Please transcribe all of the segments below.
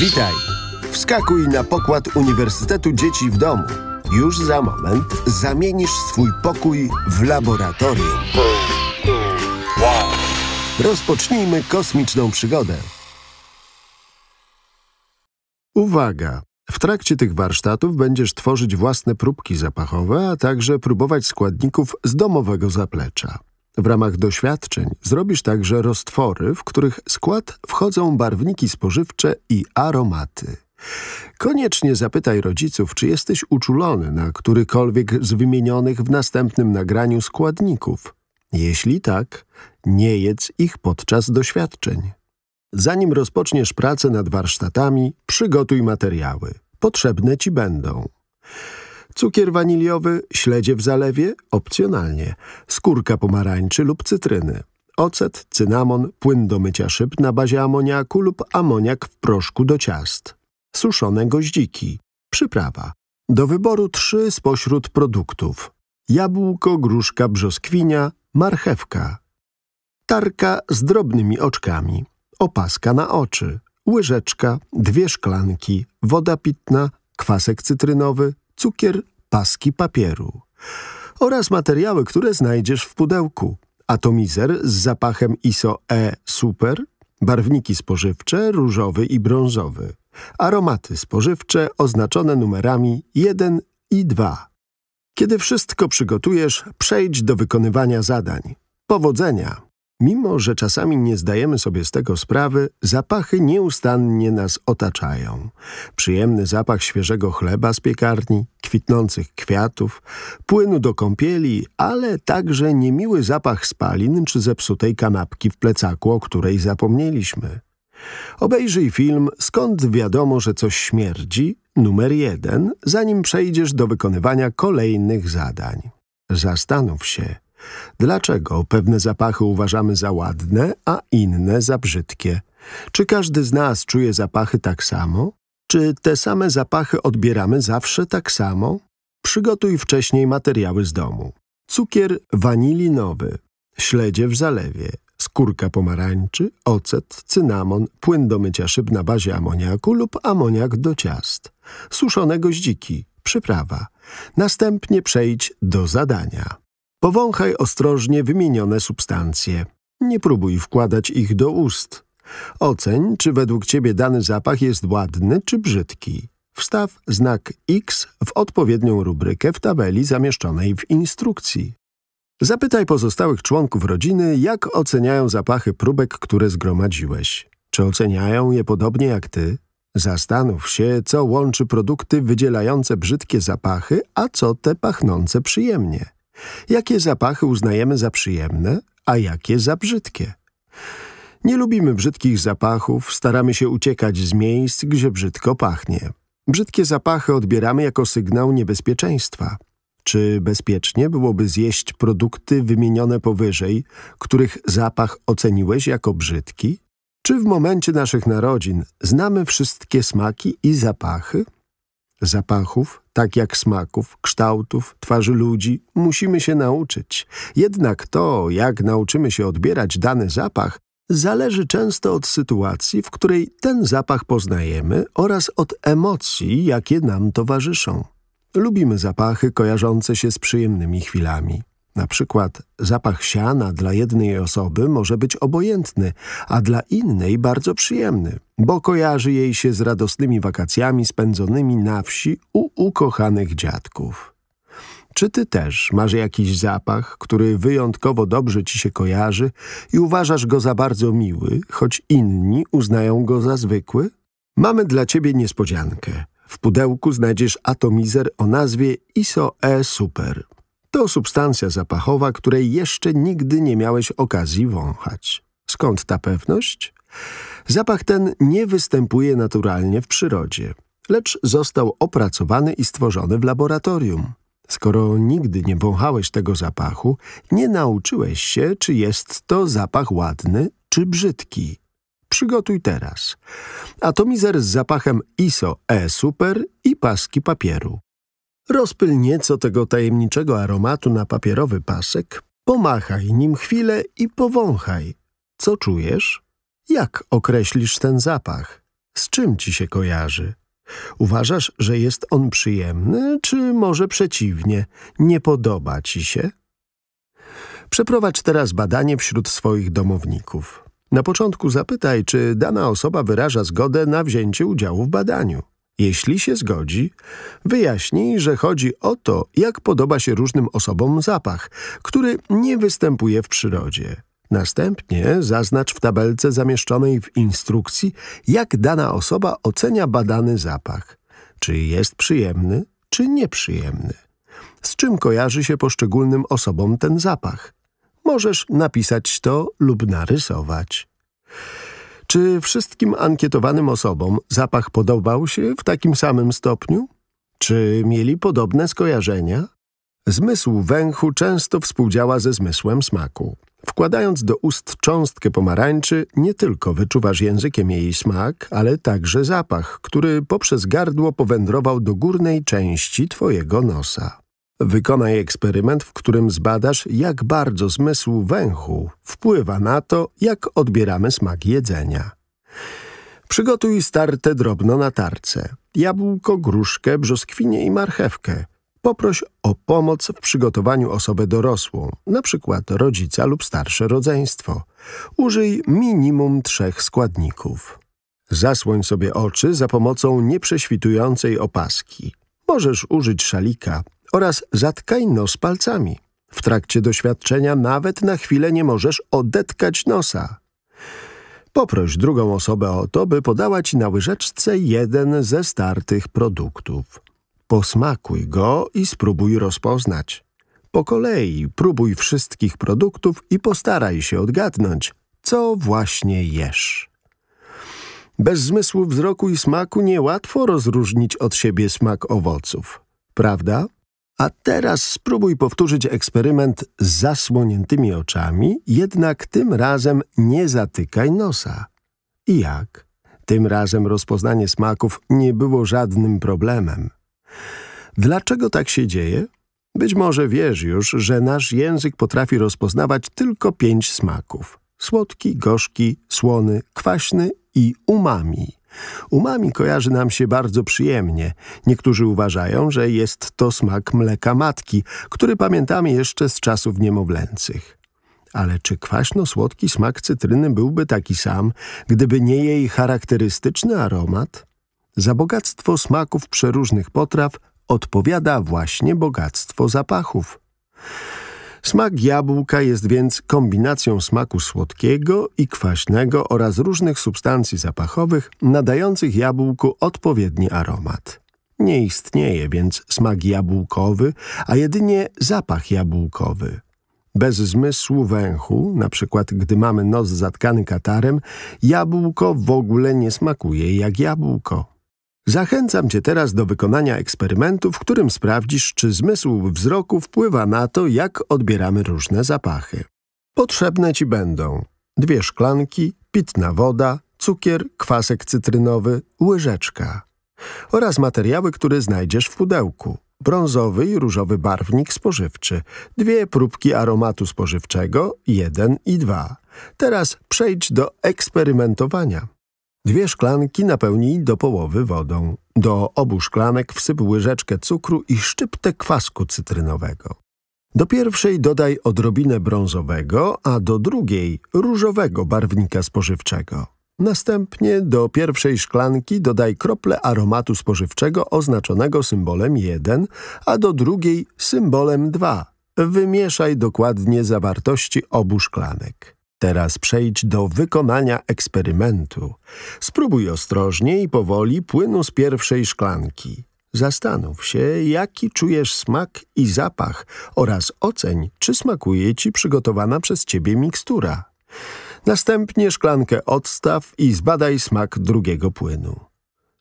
Witaj! Wskakuj na pokład Uniwersytetu Dzieci w Domu. Już za moment zamienisz swój pokój w laboratorium. Rozpocznijmy kosmiczną przygodę. Uwaga! W trakcie tych warsztatów będziesz tworzyć własne próbki zapachowe, a także próbować składników z domowego zaplecza. W ramach doświadczeń zrobisz także roztwory, w których skład wchodzą barwniki spożywcze i aromaty. Koniecznie zapytaj rodziców, czy jesteś uczulony na którykolwiek z wymienionych w następnym nagraniu składników. Jeśli tak, nie jedz ich podczas doświadczeń. Zanim rozpoczniesz pracę nad warsztatami, przygotuj materiały. Potrzebne ci będą cukier waniliowy, śledzie w zalewie, opcjonalnie, skórka pomarańczy lub cytryny, ocet, cynamon, płyn do mycia szyb na bazie amoniaku lub amoniak w proszku do ciast, suszone goździki, przyprawa. Do wyboru trzy spośród produktów. Jabłko, gruszka, brzoskwinia, marchewka. Tarka z drobnymi oczkami, opaska na oczy, łyżeczka, dwie szklanki, woda pitna, kwasek cytrynowy, cukier, paski papieru oraz materiały, które znajdziesz w pudełku. Atomizer z zapachem ISO E Super, barwniki spożywcze różowy i brązowy, aromaty spożywcze oznaczone numerami 1 i 2. Kiedy wszystko przygotujesz, przejdź do wykonywania zadań. Powodzenia! Mimo, że czasami nie zdajemy sobie z tego sprawy, zapachy nieustannie nas otaczają. Przyjemny zapach świeżego chleba z piekarni, kwitnących kwiatów, płynu do kąpieli, ale także niemiły zapach spalin czy zepsutej kanapki w plecaku, o której zapomnieliśmy. Obejrzyj film Skąd wiadomo, że coś śmierdzi, numer jeden, zanim przejdziesz do wykonywania kolejnych zadań. Zastanów się, Dlaczego pewne zapachy uważamy za ładne, a inne za brzydkie? Czy każdy z nas czuje zapachy tak samo? Czy te same zapachy odbieramy zawsze tak samo? Przygotuj wcześniej materiały z domu. Cukier wanilinowy, śledzie w zalewie, skórka pomarańczy, ocet, cynamon, płyn do mycia szyb na bazie amoniaku lub amoniak do ciast, suszone goździki, przyprawa. Następnie przejdź do zadania. Powąchaj ostrożnie wymienione substancje. Nie próbuj wkładać ich do ust. Oceń, czy według Ciebie dany zapach jest ładny czy brzydki. Wstaw znak X w odpowiednią rubrykę w tabeli zamieszczonej w instrukcji. Zapytaj pozostałych członków rodziny, jak oceniają zapachy próbek, które zgromadziłeś. Czy oceniają je podobnie jak Ty? Zastanów się, co łączy produkty wydzielające brzydkie zapachy, a co te pachnące przyjemnie. Jakie zapachy uznajemy za przyjemne, a jakie za brzydkie? Nie lubimy brzydkich zapachów, staramy się uciekać z miejsc, gdzie brzydko pachnie. Brzydkie zapachy odbieramy jako sygnał niebezpieczeństwa. Czy bezpiecznie byłoby zjeść produkty wymienione powyżej, których zapach oceniłeś jako brzydki? Czy w momencie naszych narodzin znamy wszystkie smaki i zapachy? Zapachów, tak jak smaków, kształtów, twarzy ludzi, musimy się nauczyć. Jednak to, jak nauczymy się odbierać dany zapach, zależy często od sytuacji, w której ten zapach poznajemy oraz od emocji, jakie nam towarzyszą. Lubimy zapachy kojarzące się z przyjemnymi chwilami. Na przykład zapach siana dla jednej osoby może być obojętny, a dla innej bardzo przyjemny, bo kojarzy jej się z radosnymi wakacjami spędzonymi na wsi u ukochanych dziadków. Czy ty też masz jakiś zapach, który wyjątkowo dobrze ci się kojarzy i uważasz go za bardzo miły, choć inni uznają go za zwykły? Mamy dla ciebie niespodziankę. W pudełku znajdziesz atomizer o nazwie ISO E Super. To substancja zapachowa, której jeszcze nigdy nie miałeś okazji wąchać. Skąd ta pewność? Zapach ten nie występuje naturalnie w przyrodzie, lecz został opracowany i stworzony w laboratorium. Skoro nigdy nie wąchałeś tego zapachu, nie nauczyłeś się, czy jest to zapach ładny, czy brzydki. Przygotuj teraz. Atomizer z zapachem ISO E Super i paski papieru. Rozpyl nieco tego tajemniczego aromatu na papierowy pasek, pomachaj nim chwilę i powąchaj. Co czujesz? Jak określisz ten zapach? Z czym ci się kojarzy? Uważasz, że jest on przyjemny, czy może przeciwnie, nie podoba ci się? Przeprowadź teraz badanie wśród swoich domowników. Na początku zapytaj, czy dana osoba wyraża zgodę na wzięcie udziału w badaniu. Jeśli się zgodzi, wyjaśnij, że chodzi o to, jak podoba się różnym osobom zapach, który nie występuje w przyrodzie. Następnie zaznacz w tabelce zamieszczonej w instrukcji, jak dana osoba ocenia badany zapach. Czy jest przyjemny, czy nieprzyjemny. Z czym kojarzy się poszczególnym osobom ten zapach. Możesz napisać to lub narysować. Czy wszystkim ankietowanym osobom zapach podobał się w takim samym stopniu? Czy mieli podobne skojarzenia? Zmysł węchu często współdziała ze zmysłem smaku. Wkładając do ust cząstkę pomarańczy, nie tylko wyczuwasz językiem jej smak, ale także zapach, który poprzez gardło powędrował do górnej części twojego nosa. Wykonaj eksperyment, w którym zbadasz, jak bardzo zmysł węchu wpływa na to, jak odbieramy smak jedzenia. Przygotuj starte drobno na tarce. Jabłko, gruszkę, brzoskwinie i marchewkę. Poproś o pomoc w przygotowaniu osobę dorosłą, przykład rodzica lub starsze rodzeństwo. Użyj minimum trzech składników. Zasłoń sobie oczy za pomocą nieprześwitującej opaski. Możesz użyć szalika oraz zatkaj nos palcami. W trakcie doświadczenia nawet na chwilę nie możesz odetkać nosa. Poproś drugą osobę o to, by podała ci na łyżeczce jeden ze startych produktów. Posmakuj go i spróbuj rozpoznać. Po kolei próbuj wszystkich produktów i postaraj się odgadnąć, co właśnie jesz. Bez zmysłu wzroku i smaku niełatwo rozróżnić od siebie smak owoców, prawda? A teraz spróbuj powtórzyć eksperyment z zasłoniętymi oczami, jednak tym razem nie zatykaj nosa. I jak? Tym razem rozpoznanie smaków nie było żadnym problemem. Dlaczego tak się dzieje? Być może wiesz już, że nasz język potrafi rozpoznawać tylko pięć smaków. Słodki, gorzki, słony, kwaśny i umami. Umami kojarzy nam się bardzo przyjemnie. Niektórzy uważają, że jest to smak mleka matki, który pamiętamy jeszcze z czasów niemowlęcych. Ale czy kwaśno-słodki smak cytryny byłby taki sam, gdyby nie jej charakterystyczny aromat? Za bogactwo smaków przeróżnych potraw odpowiada właśnie bogactwo zapachów. Smak jabłka jest więc kombinacją smaku słodkiego i kwaśnego oraz różnych substancji zapachowych nadających jabłku odpowiedni aromat. Nie istnieje więc smak jabłkowy, a jedynie zapach jabłkowy. Bez zmysłu węchu, na przykład gdy mamy nos zatkany katarem, jabłko w ogóle nie smakuje jak jabłko. Zachęcam Cię teraz do wykonania eksperymentu, w którym sprawdzisz, czy zmysł wzroku wpływa na to, jak odbieramy różne zapachy. Potrzebne Ci będą dwie szklanki, pitna woda, cukier, kwasek cytrynowy, łyżeczka oraz materiały, które znajdziesz w pudełku. Brązowy i różowy barwnik spożywczy, dwie próbki aromatu spożywczego, jeden i dwa. Teraz przejdź do eksperymentowania. Dwie szklanki napełnij do połowy wodą. Do obu szklanek wsyp łyżeczkę cukru i szczyptę kwasku cytrynowego. Do pierwszej dodaj odrobinę brązowego, a do drugiej różowego barwnika spożywczego. Następnie do pierwszej szklanki dodaj krople aromatu spożywczego oznaczonego symbolem 1, a do drugiej symbolem 2. Wymieszaj dokładnie zawartości obu szklanek. Teraz przejdź do wykonania eksperymentu. Spróbuj ostrożnie i powoli płynu z pierwszej szklanki. Zastanów się, jaki czujesz smak i zapach oraz oceń, czy smakuje ci przygotowana przez ciebie mikstura. Następnie szklankę odstaw i zbadaj smak drugiego płynu.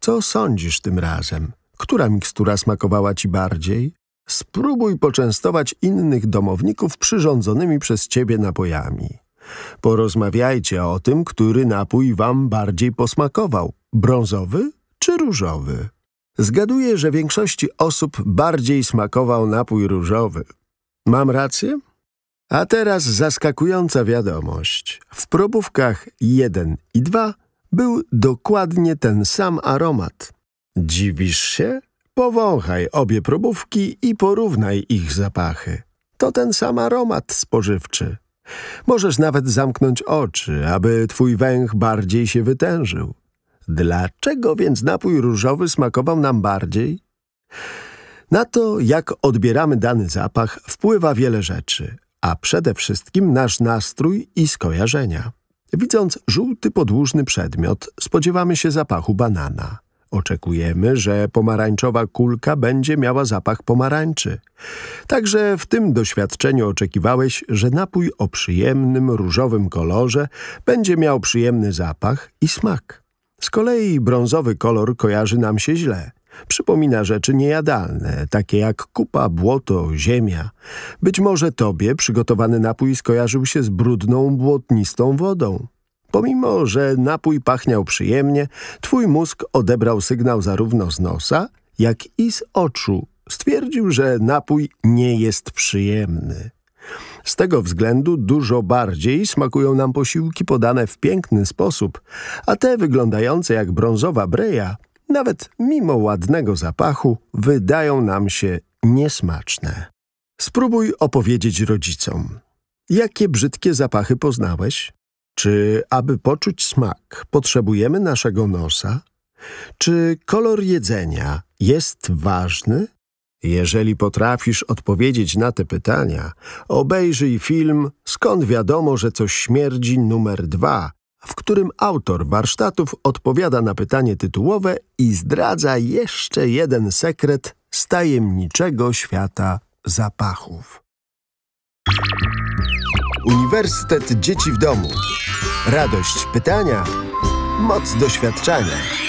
Co sądzisz tym razem? Która mikstura smakowała ci bardziej? Spróbuj poczęstować innych domowników przyrządzonymi przez ciebie napojami. Porozmawiajcie o tym, który napój wam bardziej posmakował, brązowy czy różowy. Zgaduję, że większości osób bardziej smakował napój różowy. Mam rację? A teraz zaskakująca wiadomość. W probówkach 1 i 2 był dokładnie ten sam aromat. Dziwisz się? Powąchaj obie probówki i porównaj ich zapachy. To ten sam aromat spożywczy. Możesz nawet zamknąć oczy, aby twój węch bardziej się wytężył. Dlaczego więc napój różowy smakował nam bardziej? Na to, jak odbieramy dany zapach, wpływa wiele rzeczy, a przede wszystkim nasz nastrój i skojarzenia. Widząc żółty podłużny przedmiot, spodziewamy się zapachu banana. Oczekujemy, że pomarańczowa kulka będzie miała zapach pomarańczy. Także w tym doświadczeniu oczekiwałeś, że napój o przyjemnym, różowym kolorze będzie miał przyjemny zapach i smak. Z kolei brązowy kolor kojarzy nam się źle. Przypomina rzeczy niejadalne, takie jak kupa, błoto, ziemia. Być może tobie przygotowany napój skojarzył się z brudną, błotnistą wodą. Pomimo, że napój pachniał przyjemnie, twój mózg odebrał sygnał zarówno z nosa, jak i z oczu. Stwierdził, że napój nie jest przyjemny. Z tego względu dużo bardziej smakują nam posiłki podane w piękny sposób, a te wyglądające jak brązowa breja, nawet mimo ładnego zapachu, wydają nam się niesmaczne. Spróbuj opowiedzieć rodzicom. Jakie brzydkie zapachy poznałeś? Czy aby poczuć smak, potrzebujemy naszego nosa? Czy kolor jedzenia jest ważny? Jeżeli potrafisz odpowiedzieć na te pytania, obejrzyj film Skąd wiadomo, że coś śmierdzi numer dwa, w którym autor warsztatów odpowiada na pytanie tytułowe i zdradza jeszcze jeden sekret z tajemniczego świata zapachów. Uniwersytet Dzieci w Domu. Radość pytania, moc doświadczania.